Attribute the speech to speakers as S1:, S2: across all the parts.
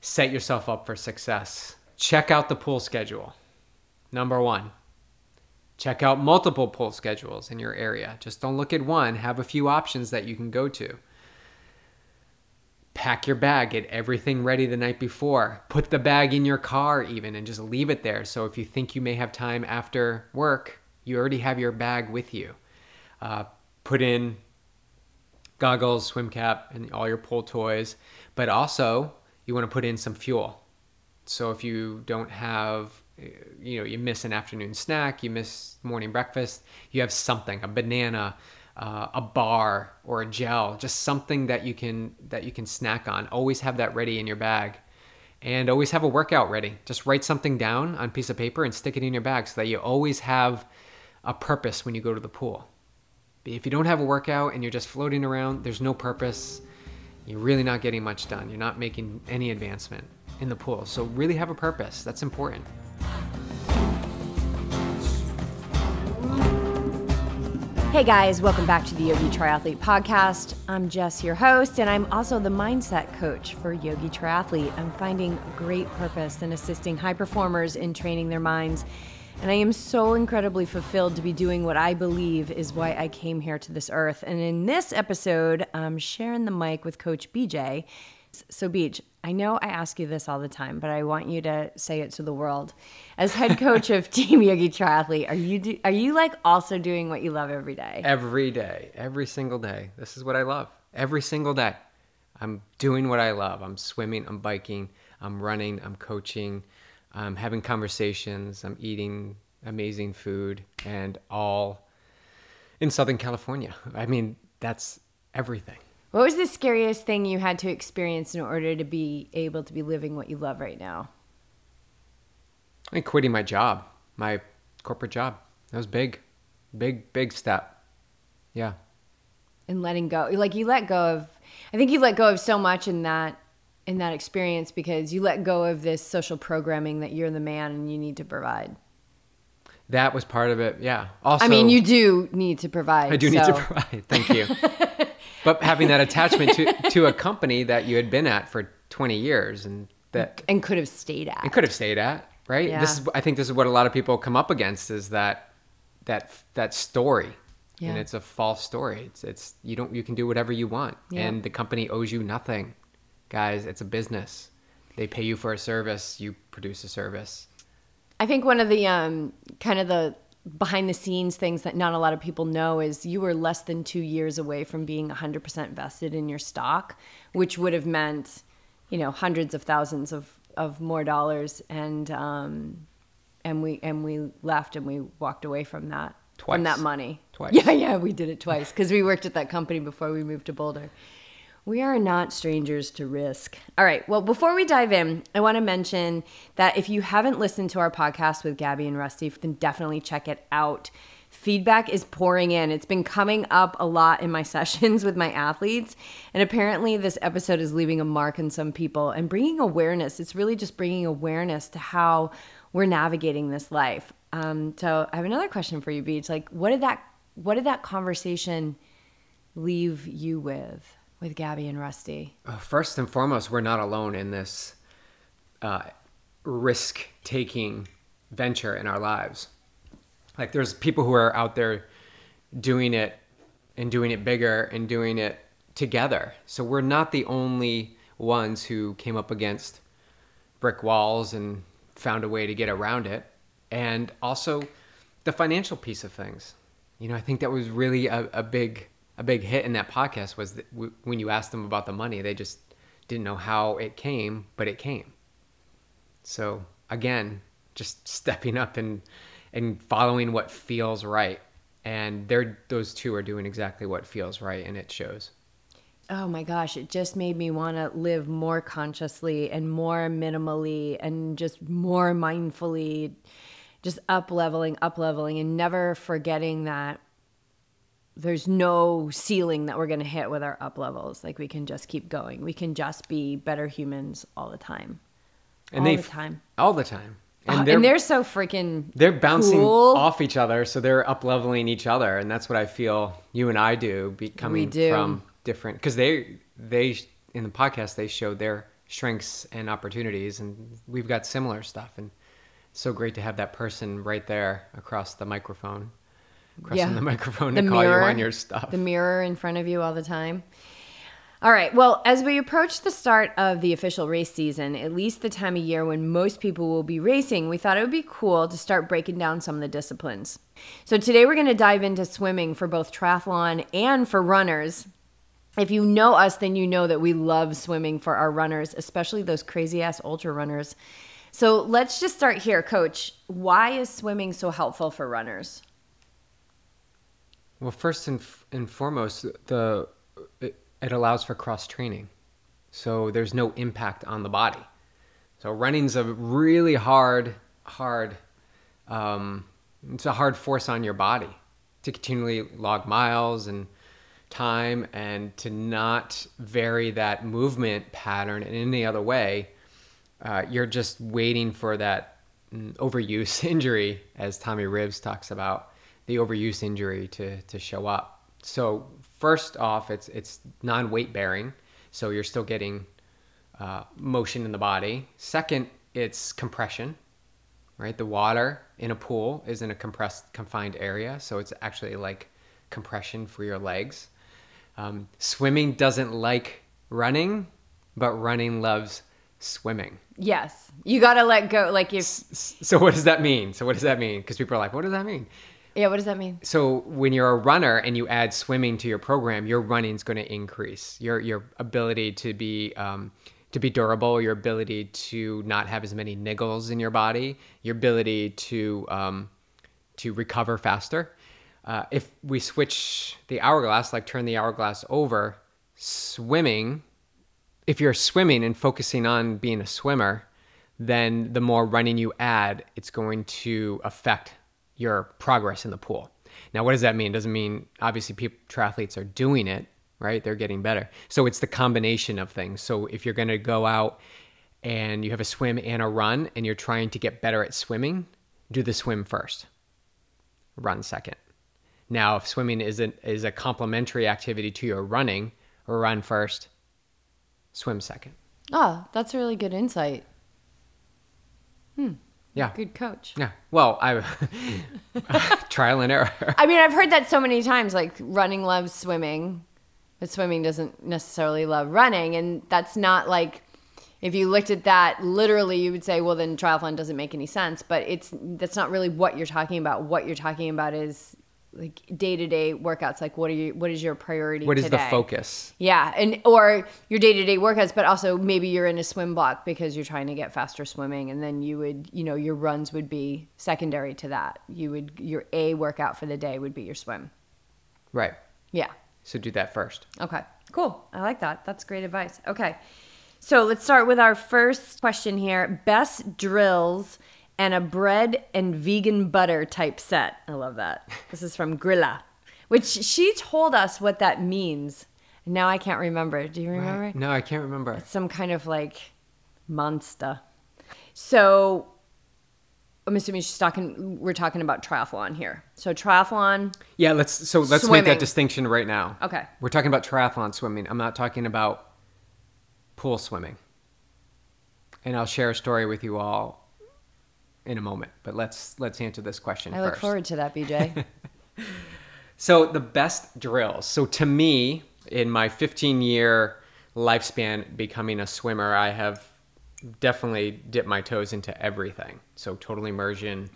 S1: set yourself up for success. Check out the pool schedule. Number one, check out multiple pool schedules in your area. Just don't look at one, have a few options that you can go to. Pack your bag, get everything ready the night before. Put the bag in your car, even, and just leave it there. So if you think you may have time after work, you already have your bag with you. Uh, put in goggles, swim cap, and all your pool toys. But also, you want to put in some fuel. So if you don't have, you know, you miss an afternoon snack, you miss morning breakfast, you have something, a banana, uh, a bar or a gel, just something that you can that you can snack on. Always have that ready in your bag. And always have a workout ready. Just write something down on a piece of paper and stick it in your bag so that you always have a purpose when you go to the pool. If you don't have a workout and you're just floating around, there's no purpose. You're really not getting much done. You're not making any advancement in the pool. So, really have a purpose. That's important.
S2: Hey guys, welcome back to the Yogi Triathlete Podcast. I'm Jess, your host, and I'm also the mindset coach for Yogi Triathlete. I'm finding great purpose in assisting high performers in training their minds. And I am so incredibly fulfilled to be doing what I believe is why I came here to this earth. And in this episode, I'm sharing the mic with Coach BJ. So, Beach, I know I ask you this all the time, but I want you to say it to the world. As head coach of Team Yogi Triathlete, are you do, are you like also doing what you love every day?
S1: Every day, every single day. This is what I love. Every single day, I'm doing what I love. I'm swimming. I'm biking. I'm running. I'm coaching. I'm having conversations. I'm eating amazing food, and all in Southern California. I mean, that's everything.
S2: What was the scariest thing you had to experience in order to be able to be living what you love right now?
S1: I mean, quitting my job, my corporate job. That was big, big, big step. Yeah.
S2: And letting go, like you let go of. I think you let go of so much in that in that experience because you let go of this social programming that you're the man and you need to provide.
S1: That was part of it. Yeah. Also,
S2: I mean, you do need to provide.
S1: I do so. need to provide. Thank you. but having that attachment to to a company that you had been at for 20 years and that
S2: and could have stayed at.
S1: And could have stayed at right? Yeah. This is I think this is what a lot of people come up against is that that that story. Yeah. And it's a false story. It's it's you don't you can do whatever you want yeah. and the company owes you nothing. Guys, it's a business. They pay you for a service, you produce a service.
S2: I think one of the um, kind of the behind the scenes things that not a lot of people know is you were less than 2 years away from being 100% vested in your stock, which would have meant, you know, hundreds of thousands of of more dollars and um, and we and we left and we walked away from that
S1: twice.
S2: from that money
S1: twice.
S2: Yeah, yeah, we did it twice because we worked at that company before we moved to Boulder. We are not strangers to risk. All right. Well, before we dive in, I want to mention that if you haven't listened to our podcast with Gabby and Rusty, then definitely check it out feedback is pouring in. It's been coming up a lot in my sessions with my athletes. And apparently, this episode is leaving a mark in some people and bringing awareness. It's really just bringing awareness to how we're navigating this life. Um, so, I have another question for you, Beach. Like, what did that what did that conversation leave you with with Gabby and Rusty?
S1: Uh, first and foremost, we're not alone in this uh, risk taking venture in our lives like there's people who are out there doing it and doing it bigger and doing it together. So we're not the only ones who came up against brick walls and found a way to get around it. And also the financial piece of things. You know, I think that was really a, a big a big hit in that podcast was that w- when you asked them about the money, they just didn't know how it came, but it came. So again, just stepping up and and following what feels right. And they're those two are doing exactly what feels right, and it shows.
S2: Oh my gosh, it just made me want to live more consciously and more minimally and just more mindfully, just up leveling, up leveling, and never forgetting that there's no ceiling that we're going to hit with our up levels. Like we can just keep going. We can just be better humans all the time.
S1: And all the time. All the time
S2: and, uh, they're, and they're so freaking
S1: they're bouncing
S2: cool.
S1: off each other so they're up leveling each other and that's what i feel you and i do becoming do. from different because they they in the podcast they showed their strengths and opportunities, and we've got similar stuff. And so great to have that person right there across the microphone,
S2: Yeah.
S1: the microphone
S2: The
S1: to call
S2: mirror,
S1: you on your stuff.
S2: the mirror in front of you all the time. All right. Well, as we approach the start of the official race season, at least the time of year when most people will be racing, we thought it would be cool to start breaking down some of the disciplines. So today we're going to dive into swimming for both triathlon and for runners. If you know us, then you know that we love swimming for our runners, especially those crazy ass ultra runners. So let's just start here, coach. Why is swimming so helpful for runners?
S1: Well, first and, f- and foremost, the it, it allows for cross training, so there's no impact on the body. So running's a really hard, hard. Um, it's a hard force on your body to continually log miles and time, and to not vary that movement pattern in any other way. Uh, you're just waiting for that mm, overuse injury, as Tommy Rivs talks about the overuse injury to to show up. So first off, it's it's non-weight bearing, so you're still getting uh, motion in the body. Second, it's compression, right? The water in a pool is in a compressed, confined area, so it's actually like compression for your legs. Um, swimming doesn't like running, but running loves swimming.
S2: Yes, you got to let go. Like if
S1: So what does that mean? So what does that mean? Because people are like, what does that mean?
S2: Yeah, what does that mean?
S1: So when you're a runner and you add swimming to your program, your running's going to increase. Your your ability to be um, to be durable, your ability to not have as many niggles in your body, your ability to um, to recover faster. Uh, if we switch the hourglass, like turn the hourglass over, swimming, if you're swimming and focusing on being a swimmer, then the more running you add, it's going to affect your progress in the pool. Now, what does that mean? It doesn't mean obviously people triathletes are doing it, right? They're getting better. So it's the combination of things. So if you're going to go out and you have a swim and a run and you're trying to get better at swimming, do the swim first. Run second. Now, if swimming is a, is a complementary activity to your running, run first, swim second.
S2: Ah, that's a really good insight.
S1: Yeah.
S2: Good coach.
S1: Yeah. Well, I trial and error.
S2: I mean, I've heard that so many times. Like running loves swimming, but swimming doesn't necessarily love running, and that's not like. If you looked at that literally, you would say, "Well, then triathlon doesn't make any sense." But it's that's not really what you're talking about. What you're talking about is like day to day workouts. Like, what are you? What is your priority?
S1: What is the focus?
S2: Yeah, and or your day to day workouts, but also maybe you're in a swim block because you're trying to get faster swimming, and then you would, you know, your runs would be secondary to that. You would your a workout for the day would be your swim.
S1: Right.
S2: Yeah.
S1: So do that first.
S2: Okay. Cool. I like that. That's great advice. Okay. So let's start with our first question here. Best drills and a bread and vegan butter type set. I love that. This is from Grilla, which she told us what that means. Now I can't remember. Do you remember?
S1: Right. No, I can't remember.
S2: some kind of like monster. So I'm assuming she's talking. We're talking about triathlon here. So triathlon.
S1: Yeah, let's so let's make that distinction right now.
S2: Okay.
S1: We're talking about triathlon swimming. I'm not talking about pool swimming. And I'll share a story with you all in a moment. But let's let's answer this question
S2: I
S1: first.
S2: look forward to that, BJ.
S1: So the best drills. So to me, in my 15 year lifespan becoming a swimmer, I have definitely dipped my toes into everything. So total immersion,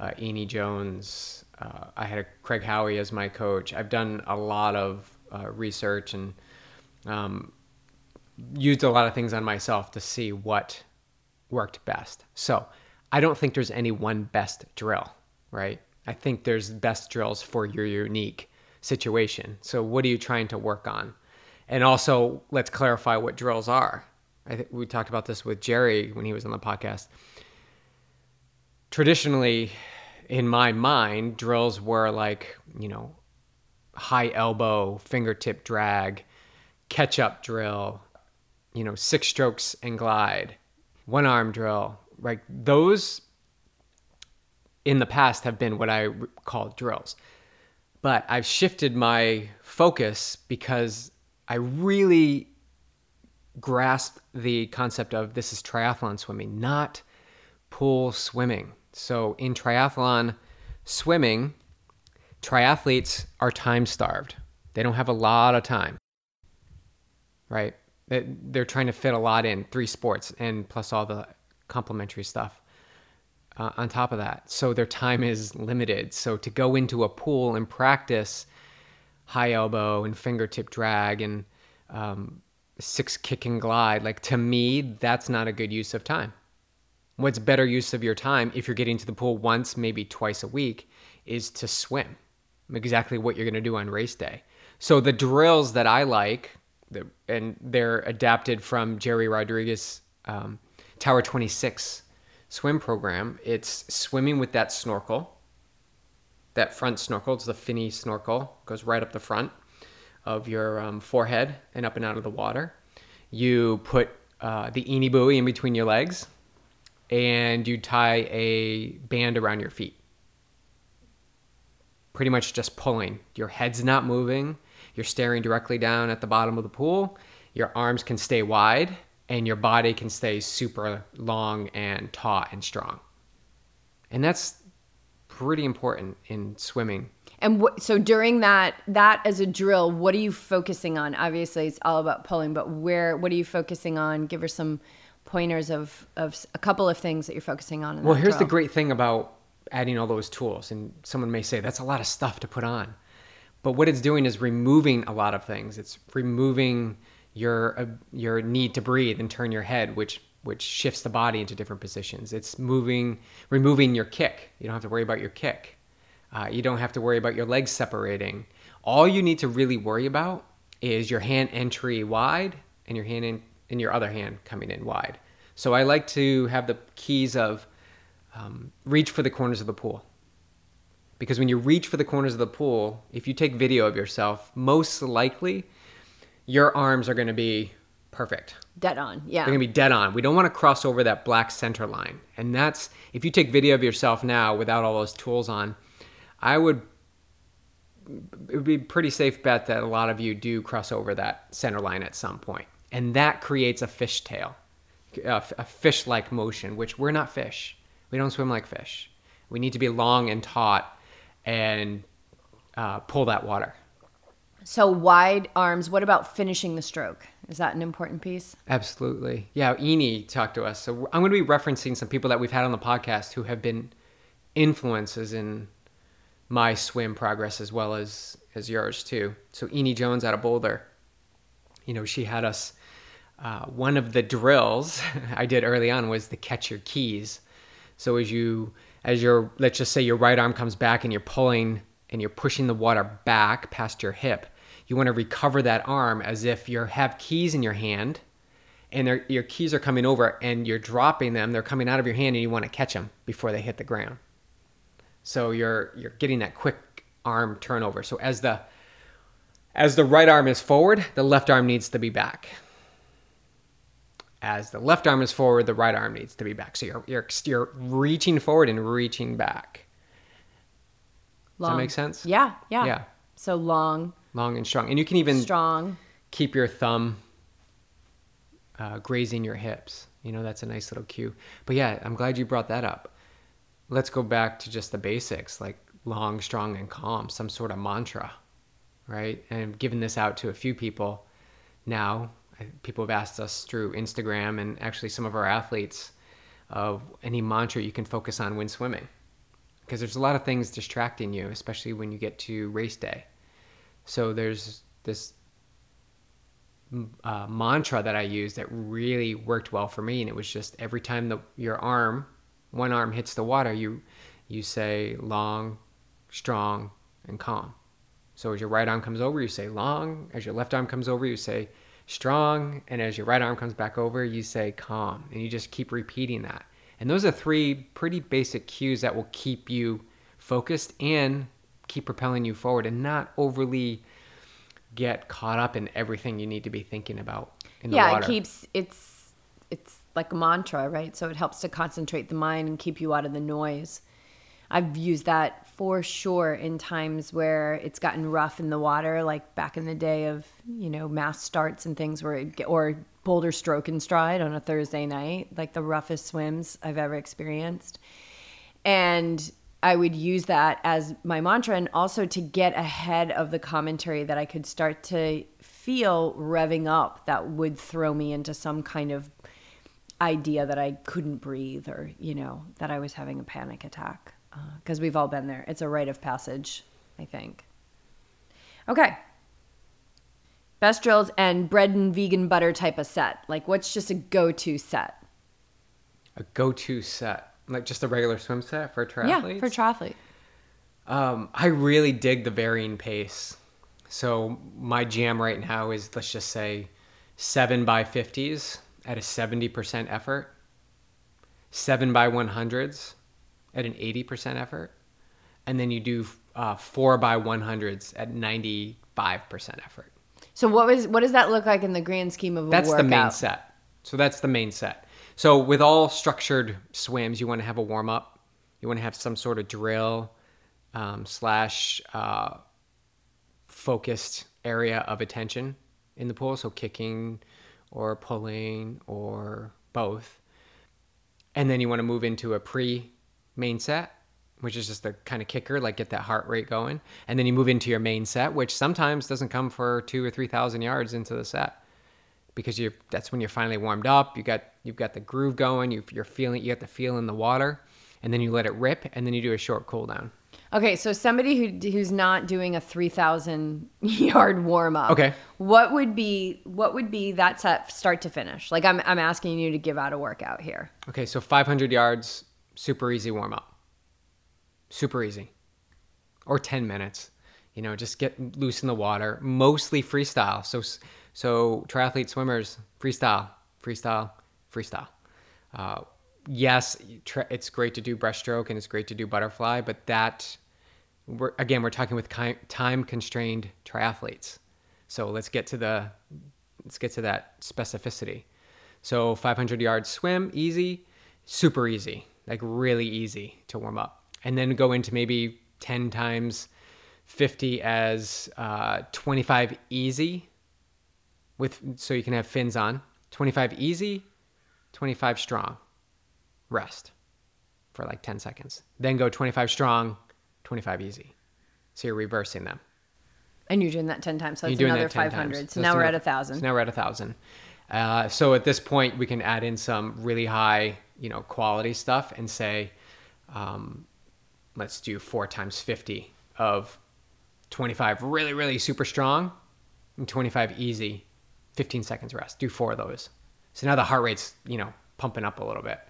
S1: uh, Eney Jones. Uh, I had a Craig Howie as my coach. I've done a lot of uh, research and um, used a lot of things on myself to see what worked best. So I don't think there's any one best drill, right? I think there's best drills for your unique situation. So what are you trying to work on? And also, let's clarify what drills are. I think we talked about this with Jerry when he was on the podcast. Traditionally, in my mind, drills were like, you know, high elbow, fingertip drag, catch up drill, you know, six strokes and glide, one arm drill, right? Those in the past have been what I call drills. But I've shifted my focus because I really grasp the concept of this is triathlon swimming, not pool swimming. So in triathlon swimming, triathletes are time starved. They don't have a lot of time, right? They're trying to fit a lot in three sports and plus all the complementary stuff uh, on top of that. So their time is limited. So to go into a pool and practice high elbow and fingertip drag and um, six kick and glide, like to me, that's not a good use of time. What's better use of your time if you're getting to the pool once, maybe twice a week, is to swim. Exactly what you're going to do on race day. So the drills that I like, and they're adapted from Jerry Rodriguez um, Tower 26 swim program. It's swimming with that snorkel, that front snorkel. It's the Finis snorkel, goes right up the front of your um, forehead and up and out of the water. You put uh, the Eni buoy in between your legs, and you tie a band around your feet. Pretty much just pulling. Your head's not moving. You're staring directly down at the bottom of the pool. Your arms can stay wide and your body can stay super long and taut and strong. And that's pretty important in swimming.
S2: And so during that that as a drill, what are you focusing on? Obviously, it's all about pulling, but where what are you focusing on? Give her some pointers of of a couple of things that you're focusing on.
S1: well, here's
S2: drill.
S1: the great thing about adding all those tools, and someone may say that's a lot of stuff to put on, but what it's doing is removing a lot of things. It's removing your uh, your need to breathe and turn your head, which which shifts the body into different positions. It's moving, removing your kick. You don't have to worry about your kick. Uh, you don't have to worry about your legs separating. All you need to really worry about is your hand entry wide and your hand in, and your other hand coming in wide. So I like to have the keys of um, reach for the corners of the pool. Because when you reach for the corners of the pool, if you take video of yourself, most likely your arms are going to be perfect.
S2: Dead on, yeah.
S1: They're going to be dead on. We don't want to cross over that black center line. And that's, if you take video of yourself now without all those tools on, I would, it would be a pretty safe bet that a lot of you do cross over that center line at some point. And that creates a fish tail, a, a fish like motion, which we're not fish. We don't swim like fish. We need to be long and taut and uh, pull that water.
S2: So wide arms. What about finishing the stroke? Is that an important piece?
S1: Absolutely. Yeah, Eney talked to us. So I'm going to be referencing some people that we've had on the podcast who have been influences in my swim progress as well as as yours too. So Eney Jones out of Boulder. You know, she had us. Uh, one of the drills I did early on was the catch your keys. So as you as your let's just say your right arm comes back and you're pulling and you're pushing the water back past your hip you want to recover that arm as if you have keys in your hand and your keys are coming over and you're dropping them they're coming out of your hand and you want to catch them before they hit the ground. So you're you're getting that quick arm turnover. So as the as the right arm is forward the left arm needs to be back. As the left arm is forward the right arm needs to be back. So you're you're, you're reaching forward and reaching back. Long. does that make sense?
S2: Yeah yeah. Yeah. So long
S1: long and strong. And you can even
S2: strong
S1: keep your thumb uh, grazing your hips. You know, that's a nice little cue. But yeah, I'm glad you brought that up. Let's go back to just the basics like long, strong, and calm, some sort of mantra, right? And I've given this out to a few people now. People have asked us through Instagram and actually some of our athletes of any mantra you can focus on when swimming. Because there's a lot of things distracting you, especially when you get to race day. So there's this uh, mantra that I used that really worked well for me, and it was just every time the your arm, one arm hits the water, you you say long, strong, and calm. So as your right arm comes over, you say long. As your left arm comes over, you say strong, and as your right arm comes back over, you say calm, and you just keep repeating that. And those are three pretty basic cues that will keep you focused and keep propelling you forward and not overly get caught up in everything you need to be thinking about in the
S2: yeah,
S1: water.
S2: it keeps it's it's like a mantra, right? So it helps to concentrate the mind and keep you out of the noise. I've used that for sure in times where it's gotten rough in the water, like back in the day of you know mass starts and things where it, or boulder stroke and stride on a Thursday night, like the roughest swims I've ever experienced, and I would use that as my mantra, and also to get ahead of the commentary that I could start to feel revving up that would throw me into some kind of idea that I couldn't breathe or, you know, that I was having a panic attack. Because uh, we've all been there. It's a rite of passage, I think. Okay. Best drills and bread and vegan butter type of set. Like, what's just a go to set?
S1: A go to set? Like just a regular swim set for triathletes?
S2: Yeah, for triathlete.
S1: Um, I really dig the varying pace. So my jam right now is let's just say seven by fifties at a seventy percent effort, seven by one hundreds at an eighty percent effort, and then you do uh, four by one hundreds at ninety five percent effort.
S2: So what was what does that look like in the grand scheme of a
S1: that's
S2: workout?
S1: the main set. So that's the main set. So with all structured swims, you want to have a warm up. You want to have some sort of drill um, slash uh, focused area of attention in the pool. So kicking or pulling or both. And then you want to move into a pre main set, which is just the kind of kicker, like get that heart rate going. And then you move into your main set, which sometimes doesn't come for two or 3,000 yards into the set because you that's when you're finally warmed up. You got you've got the groove going. You, you're feeling you got the feel in the water, and then you let it rip, and then you do a short cool down.
S2: Okay, so somebody who who's not doing a three thousand yard warm up.
S1: Okay.
S2: What would be what would be that set start to finish? Like I'm I'm asking you to give out a workout here.
S1: Okay, so 500 yards, super easy warm up. Super easy. Or 10 minutes. You know, just get loose in the water. Mostly freestyle. So so triathlete swimmers, freestyle, freestyle, freestyle. Uh, yes, it's great to do breaststroke and it's great to do butterfly, but that we're, again, we're talking with time constrained triathletes. So let's get to the let's get to that specificity. So 500 yards swim, easy, super easy, like really easy to warm up, and then go into maybe 10 times 50 as uh, 25 easy with so you can have fins on. 25 easy, 25 strong. Rest for like 10 seconds. Then go 25 strong, 25 easy. So you're reversing them.
S2: And you're doing that 10 times. So it's another 500. So, so now we're at a 1,000.
S1: So now we're at a 1,000. Uh, so at this point, we can add in some really high, you know, quality stuff and say, um, let's do four times 50 of 25 really, really super strong and 25 easy 15 seconds rest. Do four of those. So now the heart rate's, you know, pumping up a little bit.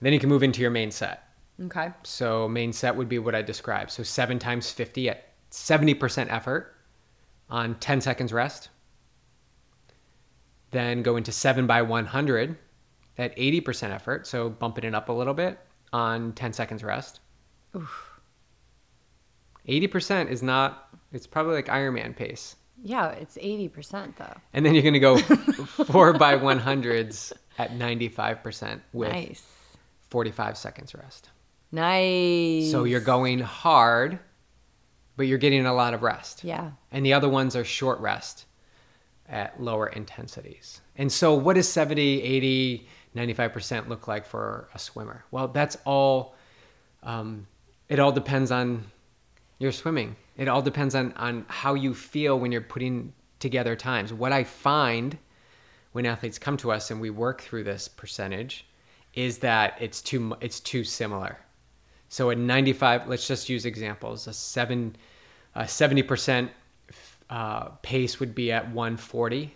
S1: Then you can move into your main set.
S2: Okay.
S1: So main set would be what I described. So seven times 50 at 70% effort on 10 seconds rest. Then go into seven by 100 at 80% effort. So bumping it up a little bit on 10 seconds rest. Oof. 80% is not, it's probably like Ironman pace.
S2: Yeah, it's 80% though.
S1: And then you're going to go four by 100s at 95% with nice. 45 seconds rest.
S2: Nice.
S1: So you're going hard, but you're getting a lot of rest.
S2: Yeah.
S1: And the other ones are short rest at lower intensities. And so what does 70, 80, 95% look like for a swimmer? Well, that's all, um, it all depends on your swimming it all depends on on how you feel when you're putting together times. What I find when athletes come to us and we work through this percentage is that it's too it's too similar. So at 95, let's just use examples. A seven, a 70% uh, pace would be at 140.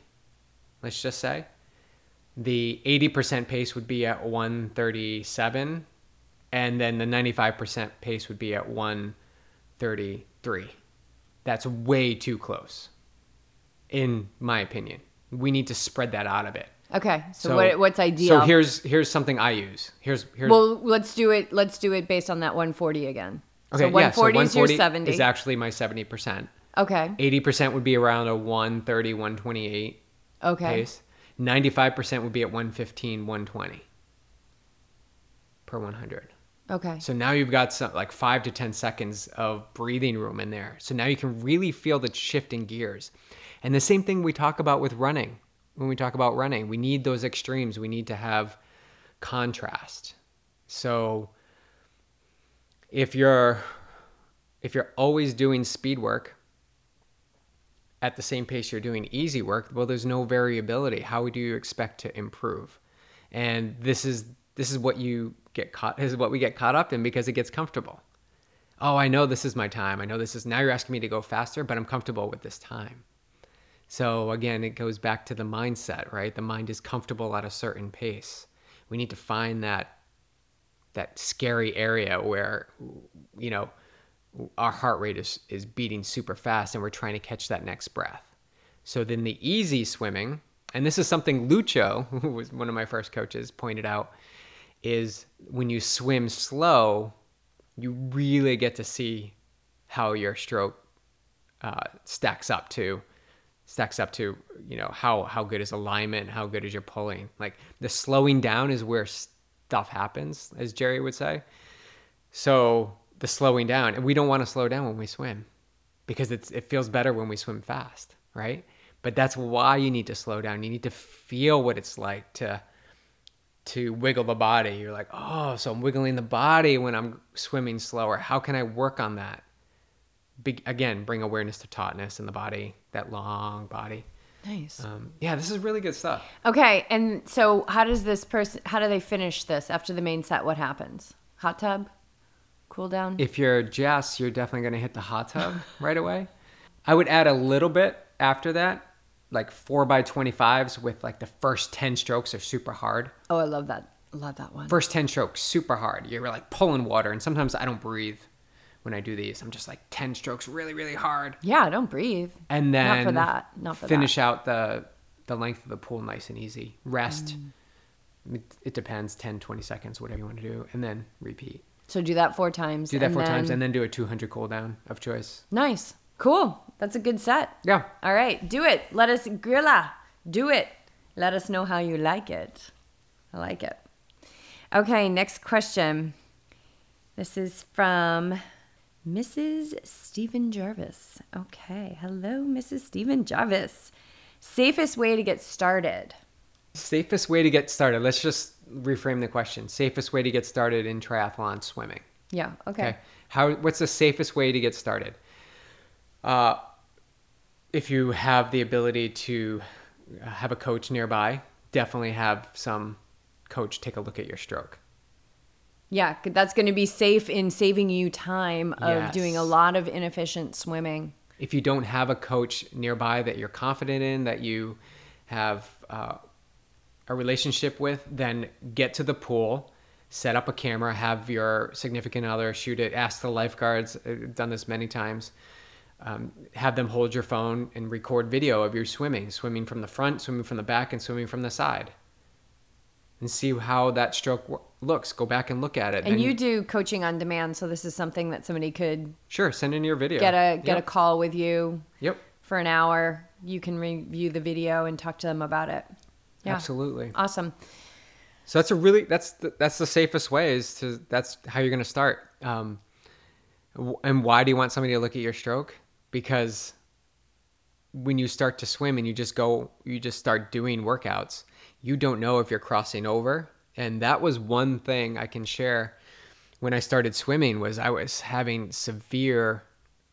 S1: Let's just say the 80% pace would be at 137, and then the 95% pace would be at 130 three. That's way too close, in my opinion. We need to spread that out a bit.
S2: Okay, so, so what, what's ideal?
S1: So here's here's something I use. Here's here's.
S2: Well, let's do it. Let's do it based on that 140 again.
S1: Okay, so 140 yeah, so 140 is your 70. Is actually my 70 percent.
S2: Okay.
S1: 80 percent would be around a 130, 128.
S2: Okay.
S1: Pace. 95 percent would be at 115, 120 per 100.
S2: Okay.
S1: So now you've got some like five to 10 seconds of breathing room in there. So now you can really feel the shift in gears. And the same thing we talk about with running. When we talk about running, we need those extremes. We need to have contrast. So if you're if you're always doing speed work at the same pace you're doing easy work, well there's no variability. How do you expect to improve? And this is this is what you get caught is what we get caught up in because it gets comfortable. Oh, I know this is my time. I know this is now you're asking me to go faster, but I'm comfortable with this time. So again, it goes back to the mindset, right? The mind is comfortable at a certain pace. We need to find that that scary area where you know our heart rate is is beating super fast and we're trying to catch that next breath. So then the easy swimming, and this is something Lucho, who was one of my first coaches, pointed out, is when you swim slow, you really get to see how your stroke uh, stacks up to stacks up to you know how how good is alignment how good is your pulling. Like the slowing down is where stuff happens as jerry would say. So the slowing down and we don't want to slow down when we swim because it's it feels better when we swim fast right? But that's why you need to slow down. You need to feel what it's like to to wiggle the body you're like oh so i'm wiggling the body when i'm swimming slower how can i work on that Be- again bring awareness to tautness in the body that long body
S2: Nice.
S1: um, yeah this is really good stuff
S2: Okay, and so how does this person? How do they finish this after the main set? What happens? Hot tub, cool down.
S1: if you're Jess, you're definitely going to hit the hot tub right away. I would add a little bit after that, like four by 25s with like the first 10 strokes are super hard.
S2: oh, I love that. Love that one.
S1: First 10 strokes, super hard. You're like pulling water. And sometimes I don't breathe when I do these. I'm just like 10 strokes really, really hard.
S2: yeah, I don't breathe.
S1: And then
S2: Not for that. Not for
S1: finish
S2: that.
S1: out the, the length of the pool nice and easy. Rest.
S2: Mm.
S1: It, depends 10, 20 seconds, whatever you want to do. And then repeat.
S2: So do that four times.
S1: Do that four times and then do a 200 cool down of choice.
S2: Nice. Cool. That's a good set.
S1: Yeah.
S2: All right, do it. Let us grilla. Do it. Let us know how you like it. I like it. Okay, next question. This is from Mrs. Stephen Jarvis. Okay, hello, Mrs. Stephen Jarvis. Safest way to get started.
S1: Safest way to get started. Let's just reframe the question. Safest way to get started in triathlon swimming.
S2: Yeah. Okay.
S1: Okay. How? What's the safest way to get started? Uh, if you have the ability to have a coach nearby, definitely have some coach take a look at your stroke.
S2: Yeah, that's going to be safe in saving you time of
S1: Yes.
S2: doing a lot of inefficient swimming.
S1: If you don't have a coach nearby that you're confident in, that you have uh, a relationship with, then get to the pool, set up a camera, have your significant other shoot it, ask the lifeguards, I've done this many times, um, have them hold your phone and record video of your swimming, swimming from the front, swimming from the back, and swimming from the side. And see how that stroke looks. Go back and look at it.
S2: And you do coaching on demand, so this is something that somebody could
S1: sure send in your video.
S2: get a get a call with you
S1: Yep.
S2: for an hour. You can review the video and talk to them about it. Yeah.
S1: Absolutely.
S2: Awesome.
S1: So that's a really that's the, that's the safest way is to that's how you're going to start. Um, and why do you want somebody to look at your stroke? Because when you start to swim and you just go you just start doing workouts, you don't know if you're crossing over. And that was one thing I can share when I started swimming was I was having severe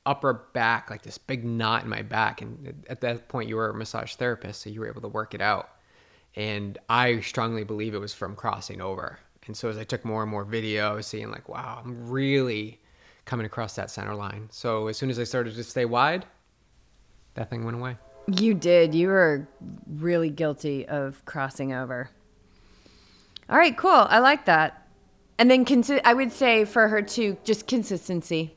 S1: upper back like this big knot in my back and at that point you were a massage therapist so you were able to work it out and I strongly believe it was from crossing over. And so as I took more and more video, I was seeing like, wow, I'm really coming across that center line. So as soon as I started to stay wide, that thing went away.
S2: You did. You were really guilty of crossing over. All right, cool. I like that. And then consi- I would say for her too, just consistency.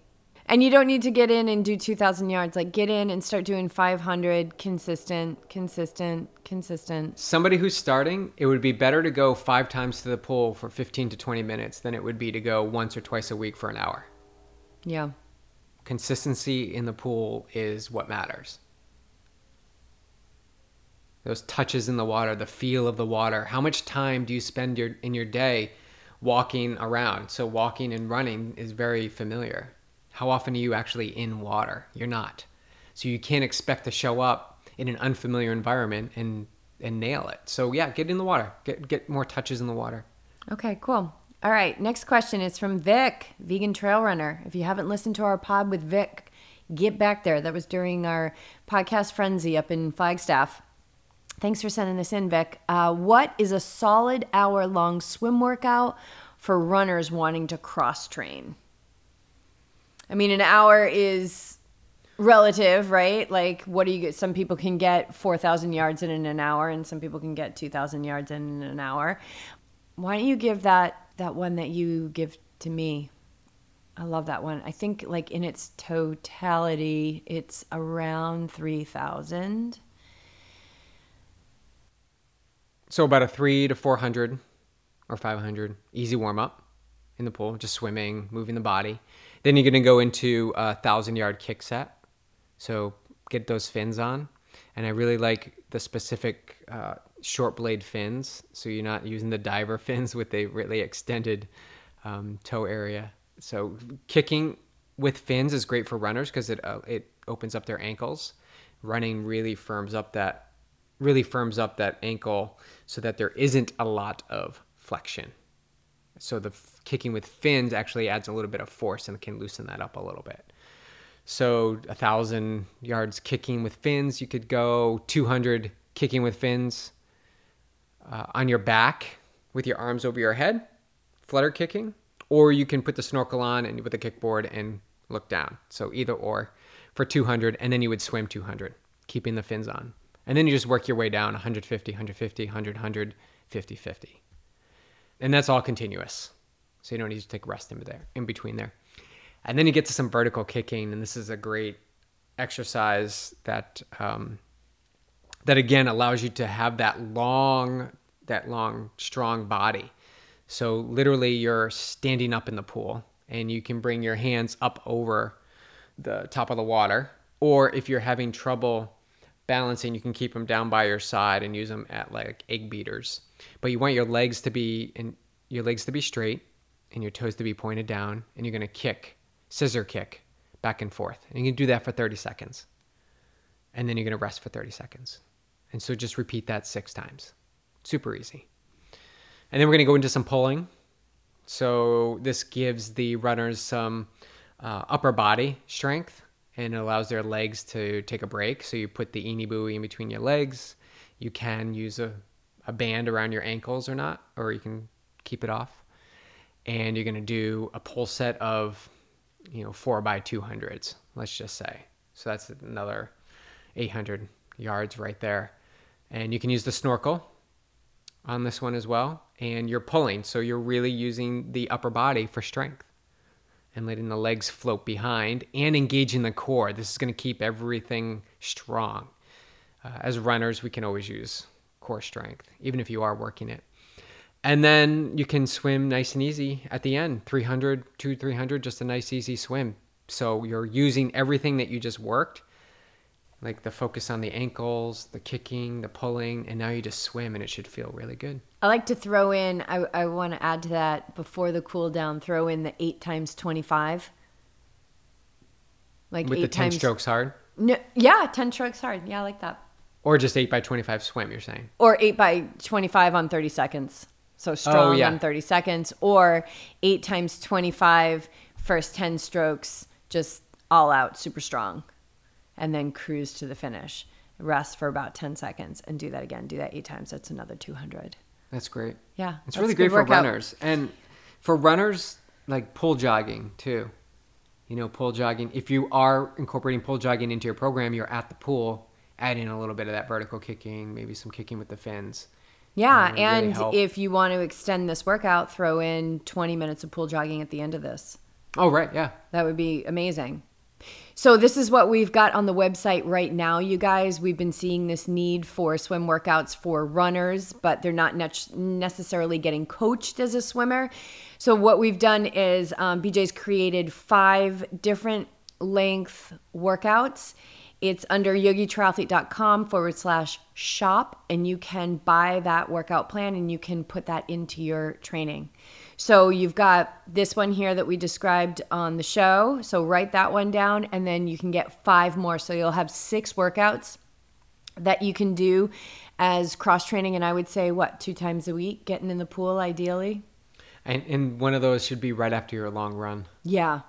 S2: And you don't need to get in and do 2,000 yards. Like get in and start doing 500 consistent, consistent, consistent.
S1: Somebody who's starting, it would be better to go five times to the pool for 15 to 20 minutes than it would be to go once or twice a week for an hour.
S2: Yeah.
S1: Consistency in the pool is what matters. Those touches in the water, the feel of the water. How much time do you spend your, in your day walking around. So walking and running is very familiar. How often are you actually in water? You're not. So you can't expect to show up in an unfamiliar environment and and nail it. So yeah, get in the water. Get get more touches in the water.
S2: Okay, cool. All right, next question is from Vic, vegan trail runner. If you haven't listened to our pod with Vic, get back there. That was during our podcast frenzy up in Flagstaff. Thanks for sending this in, Vic. Uh, what is a solid hour long swim workout for runners wanting to cross train? I mean, an hour is relative, right? Like, what do you get? Some people can get 4,000 yards in an hour, and some people can get 2,000 yards in an hour. Why don't you give that that one that you give to me? I love that one. I think, like, in its totality, it's around 3,000.
S1: So about a three to 400 or 500 easy warm up in the pool, just swimming, moving the body. Then you're going to go into a thousand yard kick set. So get those fins on. And I really like the specific uh, short blade fins. So you're not using the diver fins with a really extended um, toe area. So kicking with fins is great for runners because it uh, it opens up their ankles. Running really firms up that really firms up that ankle so that there isn't a lot of flexion. So the f- kicking with fins actually adds a little bit of force and can loosen that up a little bit. So a thousand yards kicking with fins, you could go 200 kicking with fins uh, on your back with your arms over your head, flutter kicking, or you can put the snorkel on and with the kickboard and look down. So either or for 200, and then you would swim 200, keeping the fins on. And then you just work your way down 150, 150, 100, 100, 50, 50. And that's all continuous. So you don't need to take rest in there, in between there. And then you get to some vertical kicking, and this is a great exercise that um, that again allows you to have that long, that long, strong body. So literally, you're standing up in the pool, and you can bring your hands up over the top of the water. Or if you're having trouble balancing, you can keep them down by your side and use them at like egg beaters. But you want your legs to be in your legs to be straight and your toes to be pointed down, and you're gonna kick, scissor kick, back and forth. And you can do that for 30 seconds. And then you're gonna rest for 30 seconds. And so just repeat that six times. Super easy. And then we're gonna go into some pulling. So this gives the runners some uh, upper body strength and it allows their legs to take a break. So you put the Eni buoy in between your legs. You can use a, a band around your ankles or not, or you can keep it off. And you're going to do a pull set of, you know, four by 200s, let's just say. So that's another 800 yards right there. And you can use the snorkel on this one as well. And you're pulling. So you're really using the upper body for strength and letting the legs float behind and engaging the core. This is going to keep everything strong. Uh, as runners, we can always use core strength, even if you are working it. And then you can swim nice and easy at the end 300, 2, 300, just a nice, easy swim. So you're using everything that you just worked, like the focus on the ankles, the kicking, the pulling, and now you just swim and it should feel really good.
S2: I like to throw in, I, I want to add to that before the cool down, throw in the eight times 25.
S1: Like With eight the 10 times, strokes hard?
S2: No, yeah, 10 strokes hard. Yeah, I like that.
S1: Or just 8 by 25 swim, you're saying?
S2: Or 8 by 25 on 30 seconds. So oh, strong oh, yeah. on 30 seconds. Or 8 times 25, first 10 strokes, just all out, super strong. And then cruise to the finish. Rest for about 10 seconds and do that again. Do that eight times. That's another 200.
S1: That's great.
S2: Yeah.
S1: It's really great for workout. runners. And for runners, like pool jogging too. You know, pool jogging. If you are incorporating pool jogging into your program, you're at the pool, adding a little bit of that vertical kicking, maybe some kicking with the fins.
S2: Yeah, and really if you want to extend this workout, throw in 20 minutes of pool jogging at the end of this.
S1: Oh, right, yeah.
S2: That would be amazing. So this is what we've got on the website right now, you guys. We've been seeing this need for swim workouts for runners, but they're not ne- necessarily getting coached as a swimmer. So what we've done is um, BJ's created five different length workouts It's under yogitriathlete.com forward slash shop, and you can buy that workout plan and you can put that into your training. So you've got this one here that we described on the show. So write that one down, and then you can get five more. So you'll have six workouts that you can do as cross training. And I would say, what, two times a week, getting in the pool ideally?
S1: And, and one of those should be right after your long run.
S2: Yeah.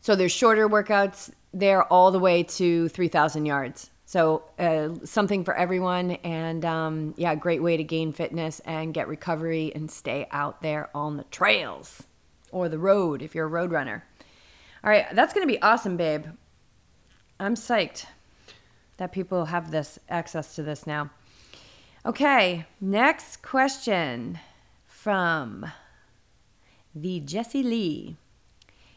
S2: So there's shorter workouts there all the way to 3,000 yards. So uh, something for everyone, and um, yeah, great way to gain fitness and get recovery and stay out there on the trails or the road if you're a road runner. All right, that's gonna be awesome, babe. I'm psyched that people have this access to this now. Okay, next question from the Jesse Lee.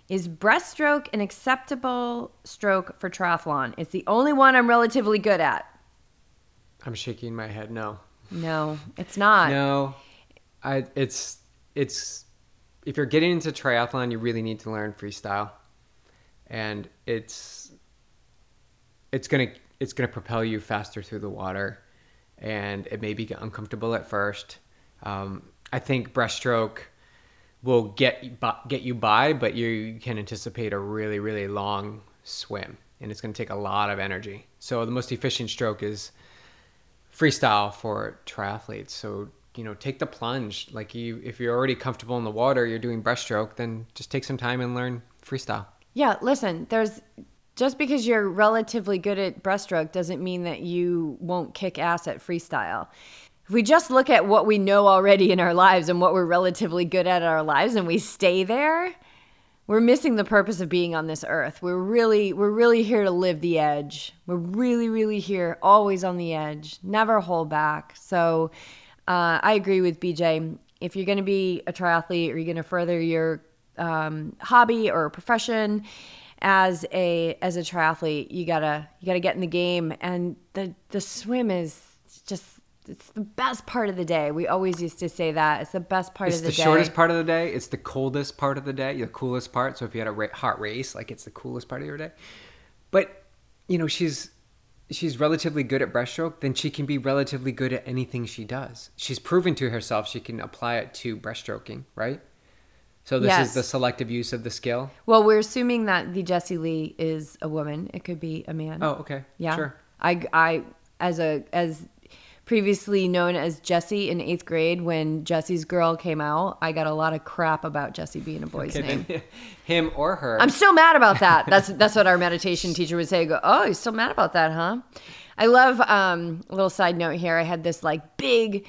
S2: Is breaststroke an acceptable stroke for triathlon? It's the only one I'm relatively good at.
S1: I'm shaking my head. No.
S2: No, it's not.
S1: No. I it's it's if you're getting into triathlon, you really need to learn freestyle. And it's it's going to it's going to propel you faster through the water and it may be uncomfortable at first. Um, I think breaststroke will get get you by, but you can anticipate a really really long swim, and it's going to take a lot of energy. So the most efficient stroke is freestyle for triathletes. So you know, take the plunge. Like you, if you're already comfortable in the water, you're doing breaststroke, then just take some time and learn freestyle.
S2: Yeah, listen, there's just because you're relatively good at breaststroke doesn't mean that you won't kick ass at freestyle if we just look at what we know already in our lives and what we're relatively good at in our lives and we stay there, we're missing the purpose of being on this earth. We're really we're really here to live the edge. We're really really here always on the edge. Never hold back. So uh, I agree with BJ. If you're going to be a triathlete or you're going to further your um, hobby or profession as a as a triathlete, you gotta you gotta get in the game. And the the swim is it's the best part of the day. We always used to say that it's the best part
S1: it's
S2: of the,
S1: the
S2: day.
S1: It's the shortest part of the day. It's the coldest part of the day. The coolest part. So if you had a hot race, like it's the coolest part of your day. But you know, she's she's relatively good at breaststroke. Then she can be relatively good at anything she does. She's proven to herself she can apply it to breaststroking, right? So this
S2: Yes.
S1: is the selective use of the skill.
S2: Well, we're assuming that the Jessie Lee is a woman. It could be a man.
S1: Oh, okay.
S2: yeah.
S1: Sure.
S2: I, I, as a as previously known as Jesse in eighth grade, when Jesse's girl came out, I got a lot of crap about Jesse being a boy's
S1: Okay,
S2: name.
S1: then him or her.
S2: I'm still mad about that. That's that's what our meditation teacher would say. Go, oh, you're still mad about that, huh? I love. Um, a little side note here. I had this like big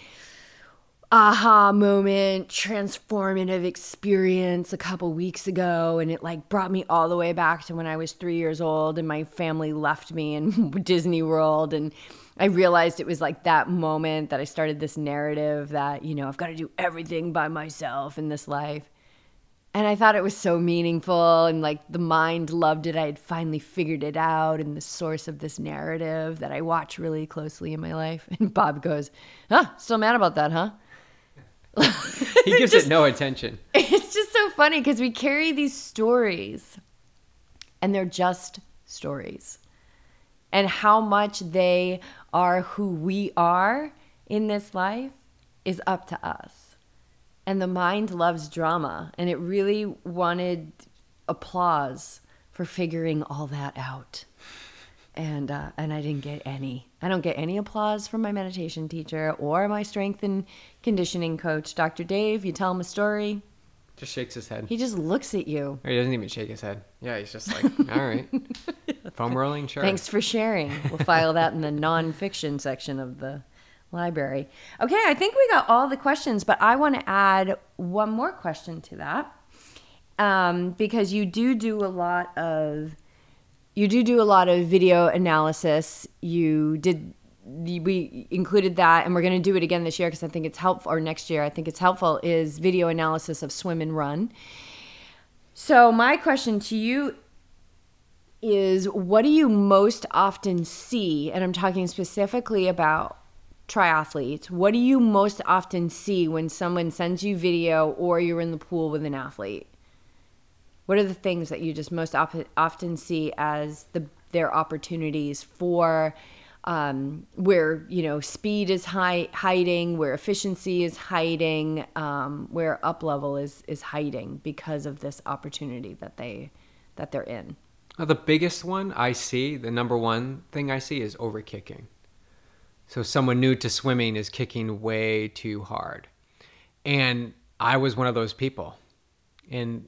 S2: aha moment, transformative experience a couple weeks ago, and it like brought me all the way back to when I was three years old, and my family left me in Disney World, and I realized it was like that moment that I started this narrative that you know I've got to do everything by myself in this life. And I thought it was so meaningful, and like the mind loved it. I had finally figured it out, and the source of this narrative that I watch really closely in my life. And Bob goes, "Huh? Still mad about that, huh?"
S1: he gives it no attention.
S2: It's just so funny because we carry these stories, and they're just stories, and how much they are who we are in this life is up to us and the mind loves drama and it really wanted applause for figuring all that out and uh, and I didn't get any. I don't get any applause from my meditation teacher or my strength and conditioning coach, Dr. Dave. You tell him a story,
S1: Just shakes his head.
S2: he just looks at you.
S1: Or he doesn't even shake his head. Yeah, he's just like, all right. Foam rolling, sure.
S2: Thanks for sharing. We'll file that in the nonfiction section of the library. Okay, I think we got all the questions, but I want to add one more question to that um, because you do do a lot of you do do a lot of video analysis. You did we included that and we're going to do it again this year because I think it's helpful or next year I think it's helpful is video analysis of swim and run. So my question to you is what do you most often see and I'm talking specifically about triathletes. What do you most often see when someone sends you video or you're in the pool with an athlete? What are the things that you just most op- often see as the their opportunities for um, where you know speed is high, hiding, where efficiency is hiding, um, where up level is is hiding because of this opportunity that they that they're in.
S1: The biggest one I see, the number one thing I see is over kicking. So someone new to swimming is kicking way too hard. And I was one of those people. And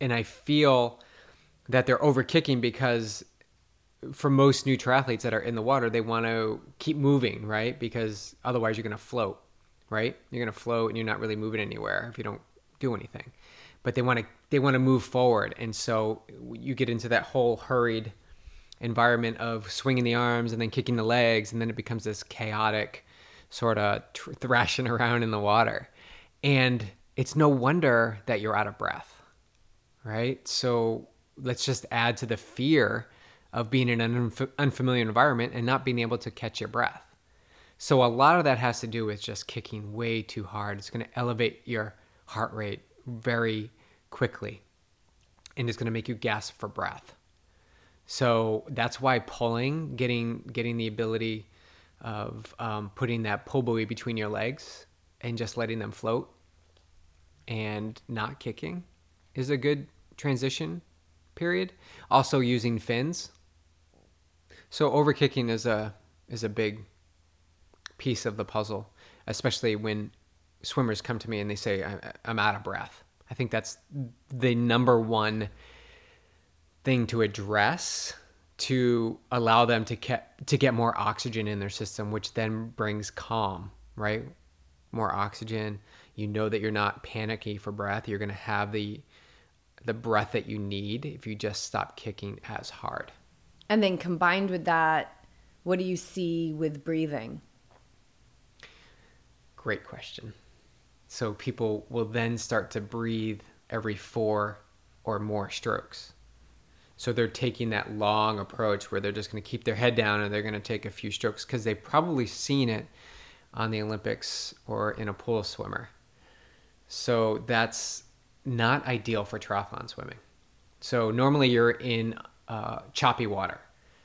S1: and I feel that they're over kicking because for most new triathletes that are in the water, they want to keep moving, right? Because otherwise you're going to float, right? You're going to float and you're not really moving anywhere if you don't do anything. But they want to they want to move forward, and so you get into that whole hurried environment of swinging the arms and then kicking the legs, and then it becomes this chaotic sort of thrashing around in the water. And it's no wonder that you're out of breath, right? So let's just add to the fear of being in an unf- unfamiliar environment and not being able to catch your breath. So a lot of that has to do with just kicking way too hard. It's going to elevate your heart rate very quickly and it's going to make you gasp for breath. So that's why pulling, getting getting the ability of um, putting that pull buoy between your legs and just letting them float and not kicking is a good transition period. Also using fins. So overkicking is a is a big piece of the puzzle, especially when swimmers come to me and they say I'm out of breath. I think that's the number one thing to address to allow them to get to get more oxygen in their system, which then brings calm, right? More oxygen. You know that you're not panicky for breath. You're going to have the the breath that you need if you just stop kicking as hard.
S2: And then combined with that, what do you see with breathing?
S1: Great question. So people will then start to breathe every four or more strokes. So they're taking that long approach where they're just going to keep their head down and they're going to take a few strokes because they've probably seen it on the Olympics or in a pool swimmer. So that's not ideal for triathlon swimming. So normally you're in uh, choppy water.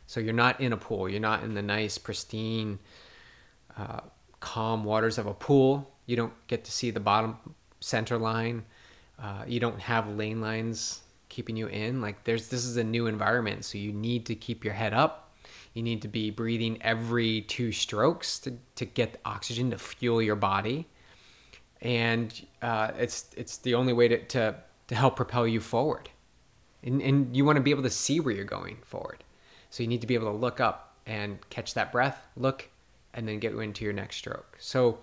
S1: So you're not in a pool. You're not in the nice, pristine, uh, calm waters of a pool. You don't get to see the bottom center line. Uh, you don't have lane lines keeping you in. Like there's this is a new environment, so you need to keep your head up. You need to be breathing every two strokes to, to get oxygen to fuel your body, and uh, it's it's the only way to, to to help propel you forward. And and you want to be able to see where you're going forward, so you need to be able to look up and catch that breath, look, and then get into your next stroke. So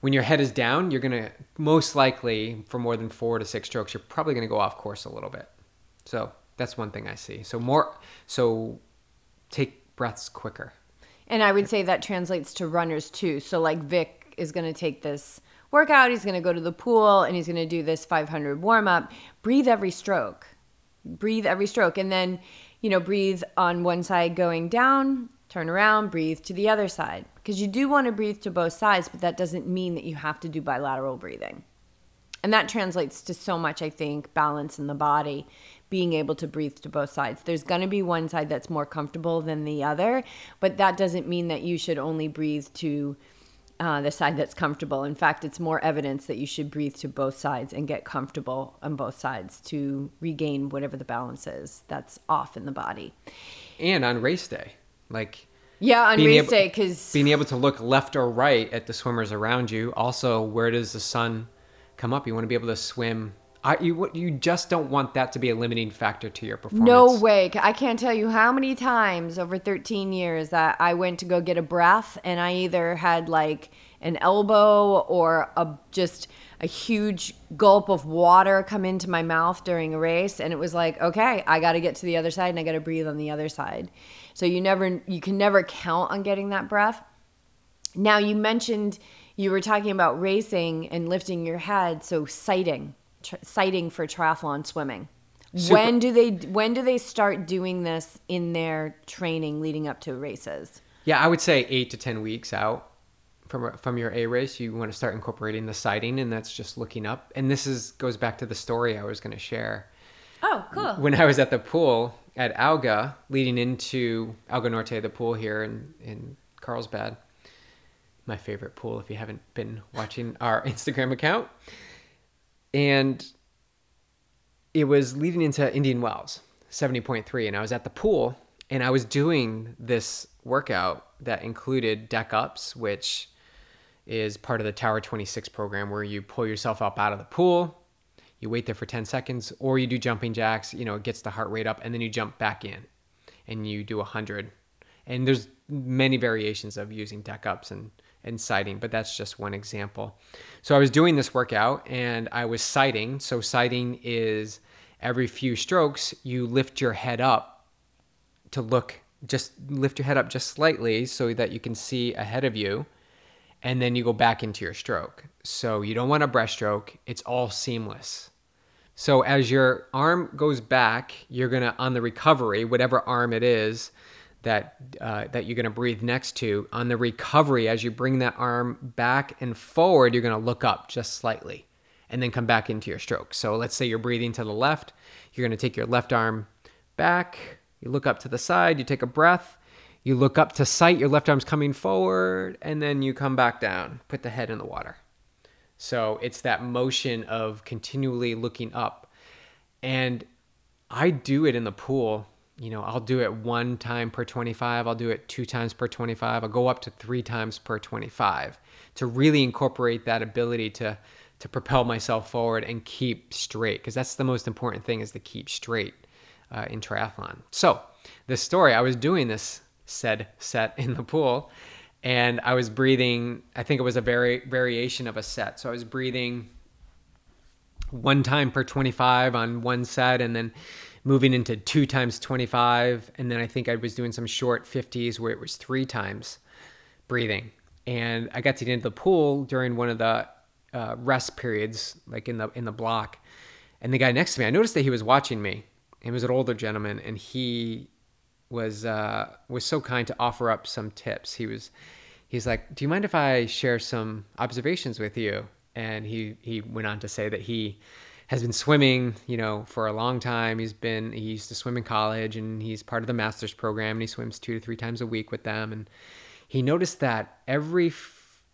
S1: when your head is down, you're going to most likely, for more than four to six strokes, you're probably going to go off course a little bit. So that's one thing I see. So more, so take breaths quicker.
S2: And I would say that translates to runners too. So like Vic is going to take this workout, he's going to go to the pool and he's going to do this 500 warm up. Breathe every stroke. Breathe every stroke and then, you know, breathe on one side going down, turn around, breathe to the other side. Because you do want to breathe to both sides, but that doesn't mean that you have to do bilateral breathing. And that translates to so much, I think, balance in the body, being able to breathe to both sides. There's going to be one side that's more comfortable than the other, but that doesn't mean that you should only breathe to uh, the side that's comfortable. In fact, it's more evidence that you should breathe to both sides and get comfortable on both sides to regain whatever the balance is that's off in the body.
S1: And on race day, like
S2: yeah, on
S1: being
S2: race
S1: able,
S2: day, because
S1: being able to look left or right at the swimmers around you. Also, where does the sun come up? You want to be able to swim. I, you you just don't want that to be a limiting factor to your performance.
S2: no way. I can't tell you how many times over 13 years that I went to go get a breath and I either had like an elbow or a just a huge gulp of water come into my mouth during a race and it was like okay i got to get to the other side and i got to breathe on the other side so you never you can never count on getting that breath now you mentioned you were talking about racing and lifting your head so sighting tr- sighting for triathlon swimming
S1: Super-
S2: when do they when do they start doing this in their training leading up to races
S1: Yeah, I would say eight to ten weeks out from from your A race, you want to start incorporating the sighting, and that's just looking up. And this is goes back to the story I was going to share.
S2: oh cool
S1: When I was at the pool, at Alga, leading into Alga Norte, the pool here in, in Carlsbad. My favorite pool, if you haven't been watching our Instagram account. And it was leading into Indian Wells, 70.3. And I was at the pool and I was doing this workout that included deck ups, which is part of the Tower 26 program where you pull yourself up out of the pool, you wait there for 10 seconds, or you do jumping jacks, you know, it gets the heart rate up, and then you jump back in and you do 100. And there's many variations of using deck ups and, and but that's just one example. So I was doing this workout and I was sighting. So sighting is every few strokes, you lift your head up to look, just lift your head up just slightly so that you can see ahead of you and then you go back into your stroke. So you don't want a breaststroke, it's all seamless. So as your arm goes back, you're gonna on the recovery, whatever arm it is that uh, that you're gonna breathe next to, on the recovery, as you bring that arm back and forward, you're gonna look up just slightly, and then come back into your stroke. So let's say you're breathing to the left, you're gonna take your left arm back, you look up to the side, you take a breath, you look up to sight, your left arm's coming forward, and then you come back down, put the head in the water. So it's that motion of continually looking up. And I do it in the pool. You know, I'll do it one time per 25, I'll do it two times per 25, I'll go up to three times per 25 to really incorporate that ability to to propel myself forward and keep straight because that's the most important thing is to keep straight uh, in triathlon. So, this story, I was doing this said set in the pool and I was breathing, I think it was a very variation of a set. So I was breathing one time per 25 on one set and then moving into two times 25 and then I think I was doing some short 50s where it was three times breathing. And I got to get into the pool during one of the uh, rest periods like in the in the block. And the guy next to me, I noticed that he was watching me. He was an older gentleman and he was uh, was so kind to offer up some tips. He was he's like, "Do you mind if I share some observations with you?" And he he went on to say that he has been swimming, you know, for a long time. He's been he used to swim in college and he's part of the masters program and he swims 2 to 3 times a week with them and he noticed that every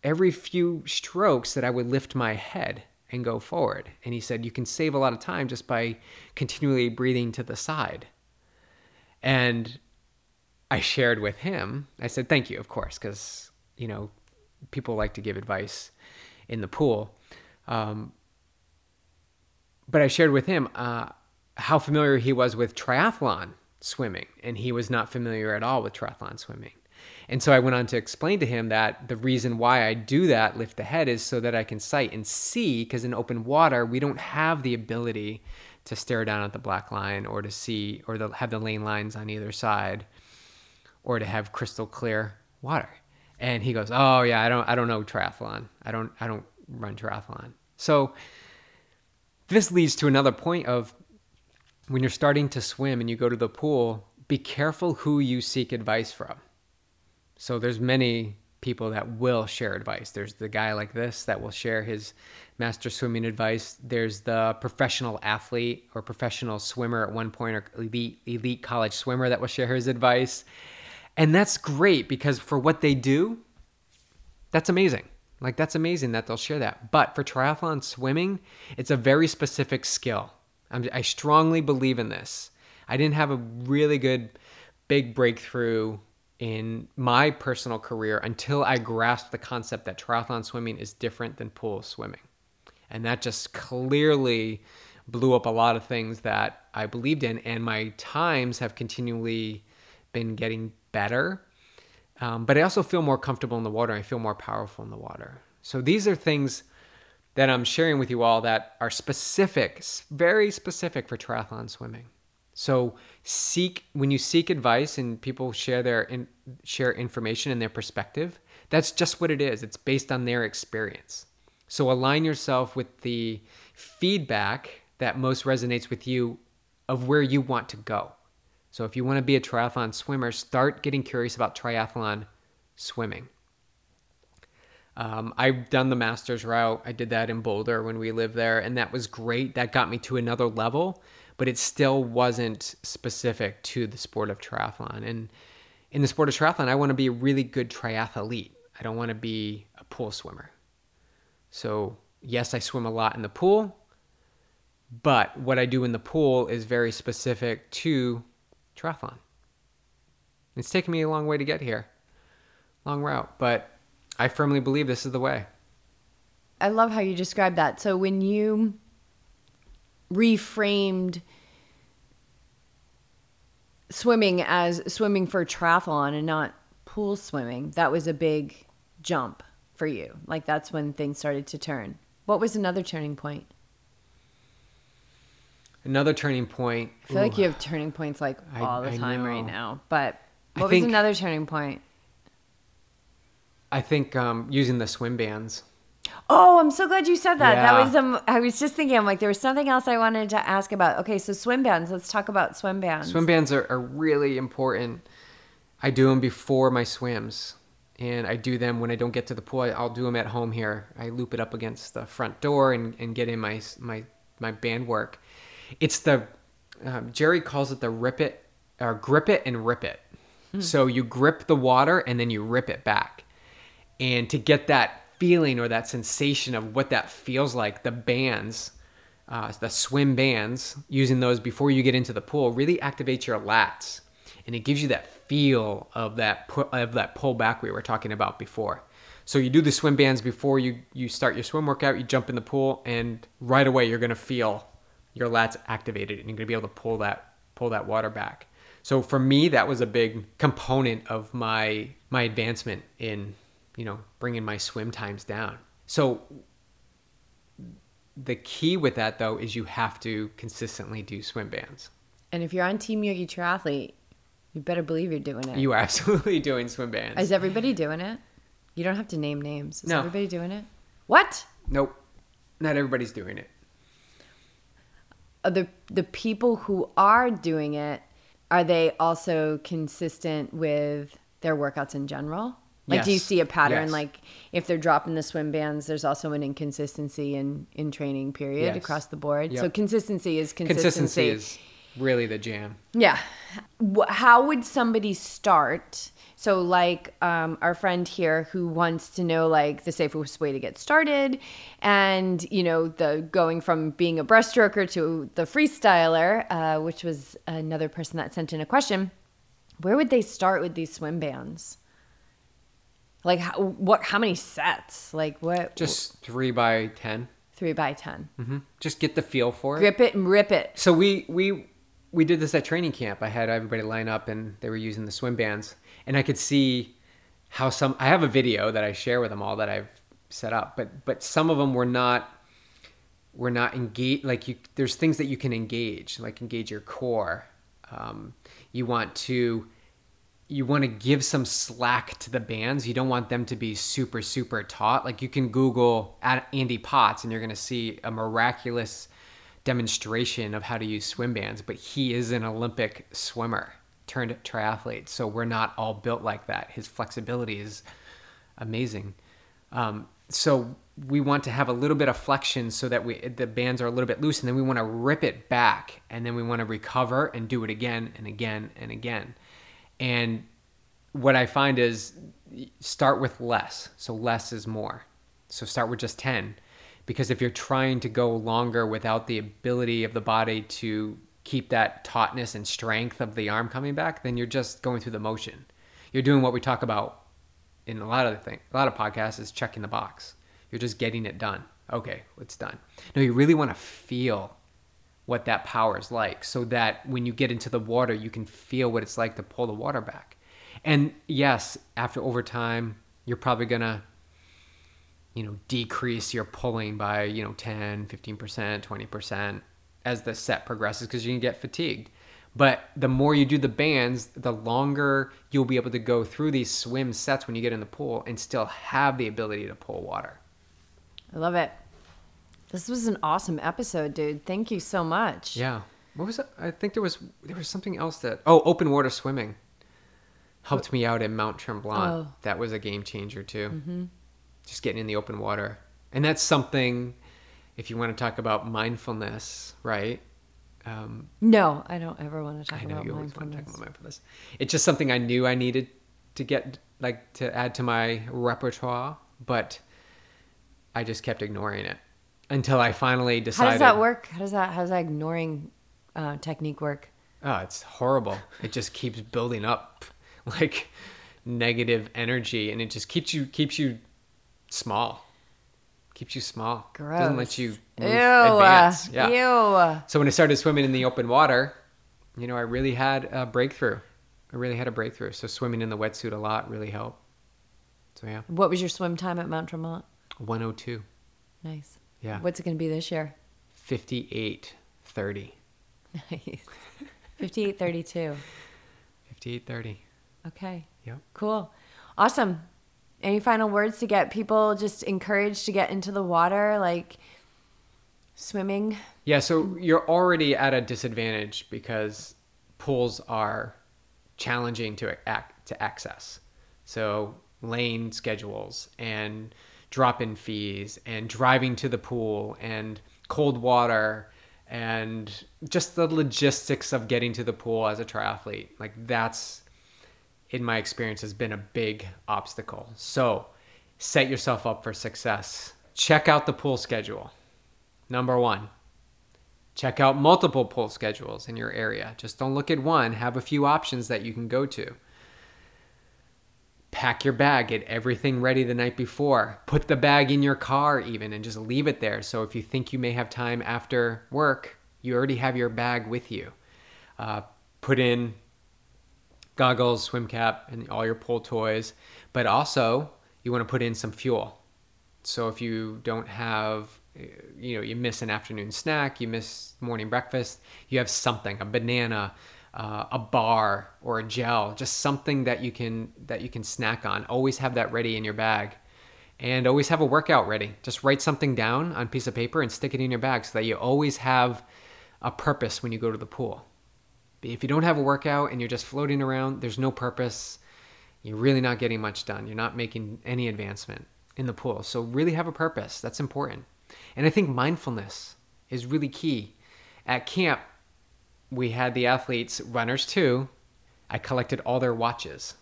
S1: every few strokes that I would lift my head and go forward. And he said you can save a lot of time just by continually breathing to the side. And I shared with him, I said, thank you, of course, because, you know, people like to give advice in the pool. Um, but I shared with him uh, how familiar he was with triathlon swimming, and he was not familiar at all with triathlon swimming. And so I went on to explain to him that the reason why I do that, lift the head, is so that I can sight and see, because in open water, we don't have the ability to stare down at the black line or to see or to have the lane lines on either side or to have crystal clear water. And he goes, "Oh yeah, I don't I don't know triathlon. I don't I don't run triathlon." So this leads to another point of when you're starting to swim and you go to the pool, be careful who you seek advice from. So there's many people that will share advice. There's the guy like this that will share his master swimming advice. There's the professional athlete or professional swimmer at one point or elite elite college swimmer that will share his advice. And that's great because for what they do, that's amazing. Like, that's amazing that they'll share that. But for triathlon swimming, it's a very specific skill. I'm, i strongly believe in this. I didn't have a really good big breakthrough in my personal career until I grasped the concept that triathlon swimming is different than pool swimming. And that just clearly blew up a lot of things that I believed in. And my times have continually been getting better. Um, but I also feel more comfortable in the water. I feel more powerful in the water. So these are things that I'm sharing with you all that are specific, very specific for triathlon swimming. So seek when you seek advice and people share their in, share information and their perspective. That's just what it is. It's based on their experience. So align yourself with the feedback that most resonates with you of where you want to go. So if you want to be a triathlon swimmer, start getting curious about triathlon swimming. Um, I've done the master's route. I did that in Boulder when we lived there, and that was great. That got me to another level. but it still wasn't specific to the sport of triathlon. And in the sport of triathlon, I want to be a really good triathlete. I don't want to be a pool swimmer. So, yes, I swim a lot in the pool, but what I do in the pool is very specific to triathlon. It's taken me a long way to get here, long route, but I firmly believe this is the way.
S2: I love how you described that. So when you reframed swimming as swimming for triathlon and not pool swimming, that was a big jump for you. Like that's when things started to turn. What was another turning point?
S1: Another turning point.
S2: I feel like you have turning points like
S1: I-
S2: all the
S1: I
S2: time
S1: know.
S2: right now. But
S1: I
S2: what was
S1: think-
S2: another turning point?
S1: I think um, using the swim bands.
S2: Oh, I'm so glad you said that.
S1: Yeah.
S2: That was um I was just thinking I'm like there was something else I wanted to ask about. Okay, so swim bands. Let's talk about swim bands.
S1: Swim bands are, are really important. I do them before my swims, and I do them when I don't get to the pool. I- I'll do them at home here. I loop it up against the front door and, and get in my my my band work. It's the um, Gerry calls it the rip it or grip it and rip it. So you grip the water and then you rip it back, and to get that feeling or that sensation of what that feels like, the bands uh, the swim bands, using those before you get into the pool, really activates your lats, and it gives you that feel of that pu- of that pull back we were talking about before. So you do the swim bands before you you start your swim workout. You jump in the pool, and right away you're gonna feel your lats activated, and you're gonna be able to pull that pull that water back. So for me, that was a big component of my my advancement in you know bringing my swim times down. So the key with that though is you have to consistently do swim bands.
S2: And if you're on Team Yogi Triathlete, you better believe you're doing it.
S1: You are absolutely doing swim bands.
S2: Is everybody doing it? You don't have to name names. Is
S1: No.
S2: everybody doing it? What?
S1: nope, not everybody's doing it.
S2: Are the the people who are doing it are they also consistent with their workouts in general? Like, do you see a pattern?
S1: Yes.
S2: Like, if they're dropping the swim bands, there's also an inconsistency in in training period
S1: Yes.
S2: across the board.
S1: Yep.
S2: So consistency is consistency.
S1: Consistency is really the jam.
S2: Yeah. How would somebody start? So, like um, our friend here who wants to know like the safest way to get started, and you know the going from being a breaststroker to the freestyler, uh, which was another person that sent in a question. Where would they start with these swim bands? Like how, what? How many sets? Like what?
S1: Just three by 10
S2: three by 10
S1: Mm-hmm. Just get the feel for it.
S2: Grip it and rip it.
S1: So we we we did this at training camp. I had everybody line up and they were using the swim bands, and I could see how some. I have a video that I share with them all that I've set up, but but some of them were not were not engaged. Like you, there's things that you can engage, like engage your core. Um, you want to you want to give some slack to the bands. You don't want them to be super, super taut. Like you can Google Andy Potts and you're going to see a miraculous demonstration of how to use swim bands, but he is an Olympic swimmer turned triathlete. So we're not all built like that. His flexibility is amazing. Um, so we want to have a little bit of flexion so that we the bands are a little bit loose and then we want to rip it back and then we want to recover and do it again and again and again. And what I find is start with less. So less is more. So start with just 10 because if you're trying to go longer without the ability of the body to keep that tautness and strength of the arm coming back, then you're just going through the motion. You're doing what we talk about in a lot of the thing, a lot of podcasts is checking the box. You're just getting it done. Okay, it's done. No, you really want to feel what that power is like so that when you get into the water, you can feel what it's like to pull the water back. And yes, after overtime, you're probably going to you know, decrease your pulling by, you know, 10, 15%, 20% as the set progresses because you can get fatigued. But the more you do the bands, the longer you'll be able to go through these swim sets when you get in the pool and still have the ability to pull water.
S2: I love it. This was an awesome episode, dude. Thank you so much.
S1: Yeah. What was it? I think there was there was something else that oh, open water swimming helped me out at Mount Tremblant.
S2: Oh.
S1: That was a game changer too. Mm-hmm. Just getting in the open water, and that's something. If you want to talk about mindfulness, right? Um,
S2: No, I don't ever want to talk
S1: I know
S2: about
S1: you always want to
S2: mindfulness.
S1: talk about mindfulness. It's just something I knew I needed to get like to add to my repertoire, but I just kept ignoring it until I finally decided.
S2: How does that work? How does that how does that ignoring uh, technique work?
S1: Oh, it's horrible. It just keeps building up like negative energy and it just keeps you keeps you small. Keeps you small.
S2: Gross.
S1: Doesn't let you move,
S2: Ew.
S1: advance. Yeah.
S2: Ew.
S1: So when I started swimming in the open water, you know, I really had a breakthrough. I really had a breakthrough. So swimming in the wetsuit a lot really helped. So yeah,
S2: What was your swim time at Mount Tremblant?
S1: 102.
S2: Nice.
S1: Yeah.
S2: What's it going to be this year?
S1: 58.30.
S2: Nice. 58.32.
S1: 58.30.
S2: Okay.
S1: Yep.
S2: Cool. Awesome. Any final words to get people just encouraged to get into the water, like swimming?
S1: Yeah, so you're already at a disadvantage because pools are challenging to ac- to access. So lane schedules and drop-in fees and driving to the pool and cold water and just the logistics of getting to the pool as a triathlete. Like that's in my experience has been a big obstacle. So, set yourself up for success. Check out the pool schedule. Number 1, check out multiple pool schedules in your area. Just don't look at one, have a few options that you can go to. Pack your bag, get everything ready the night before. Put the bag in your car, even, and just leave it there. So if you think you may have time after work, you already have your bag with you. Uh, put in goggles, swim cap, and all your pool toys. But also, you want to put in some fuel. So if you don't have, you know, you miss an afternoon snack, you miss morning breakfast, you have something, a banana, uh, a bar, or a gel, just something that you can that you can snack on. Always have that ready in your bag, and always have a workout ready. Just write something down on a piece of paper and stick it in your bag so that you always have a purpose when you go to the pool. If you don't have a workout and you're just floating around, there's no purpose. You're really not getting much done. You're not making any advancement in the pool. So, really have a purpose. That's important. And I think mindfulness is really key. At camp, we had the athletes, runners too. I collected all their watches.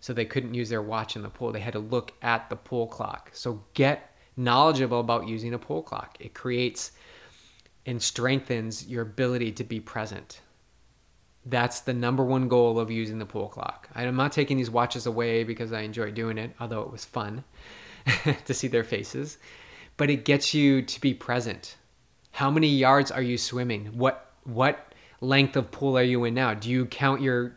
S1: So they couldn't use their watch in the pool. They had to look at the pool clock. So, get knowledgeable about using a pool clock. It creates and strengthens your ability to be present. That's the number one goal of using the pool clock. I'm not taking these watches away because I enjoy doing it, although it was fun to see their faces. But it gets you to be present. How many yards are you swimming? What what length of pool are you in now? Do you count your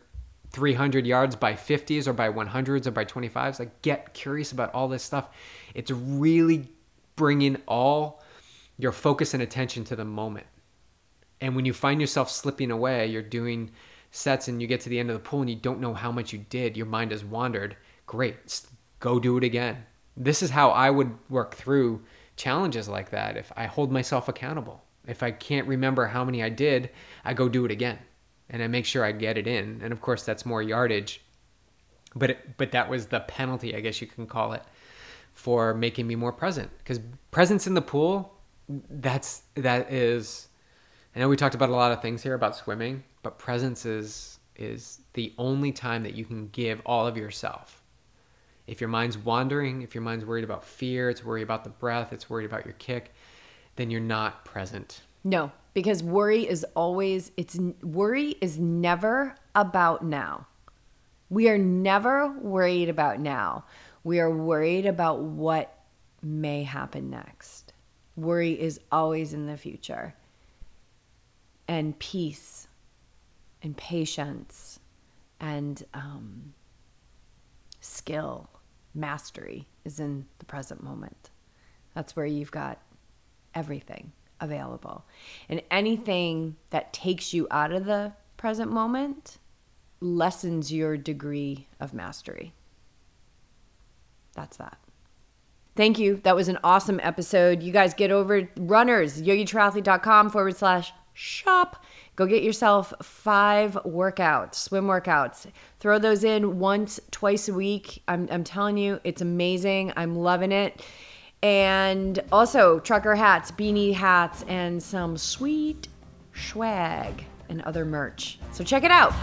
S1: 300 yards by 50s or by 100s or by 25s? Like get curious about all this stuff. It's really bringing all your focus and attention to the moment. And when you find yourself slipping away, you're doing sets and you get to the end of the pool and you don't know how much you did, your mind has wandered. Great, go do it again. This is how I would work through challenges like that. If I hold myself accountable, if I can't remember how many I did, I go do it again and I make sure I get it in. And of course, that's more yardage. But it, but that was the penalty, I guess you can call it, for making me more present. Because presence in the pool, that's that is I know we talked about a lot of things here about swimming, but presence is is the only time that you can give all of yourself. If your mind's wandering, if your mind's worried about fear, it's worried about the breath, it's worried about your kick, then you're not present.
S2: No, because worry is always it's worry is never about now. We are never worried about now. We are worried about what may happen next. Worry is always in the future. And peace and patience and um, skill, mastery is in the present moment. That's where you've got everything available. And anything that takes you out of the present moment lessens your degree of mastery. That's that. Thank you. That was an awesome episode. You guys get over runners, yogitriathlete.com forward slash shop. Go get yourself five workouts, swim workouts. Throw those in once, twice a week. I'm, I'm telling you, it's amazing. I'm loving it. And also, trucker hats, beanie hats, and some sweet swag, and other merch. So check it out.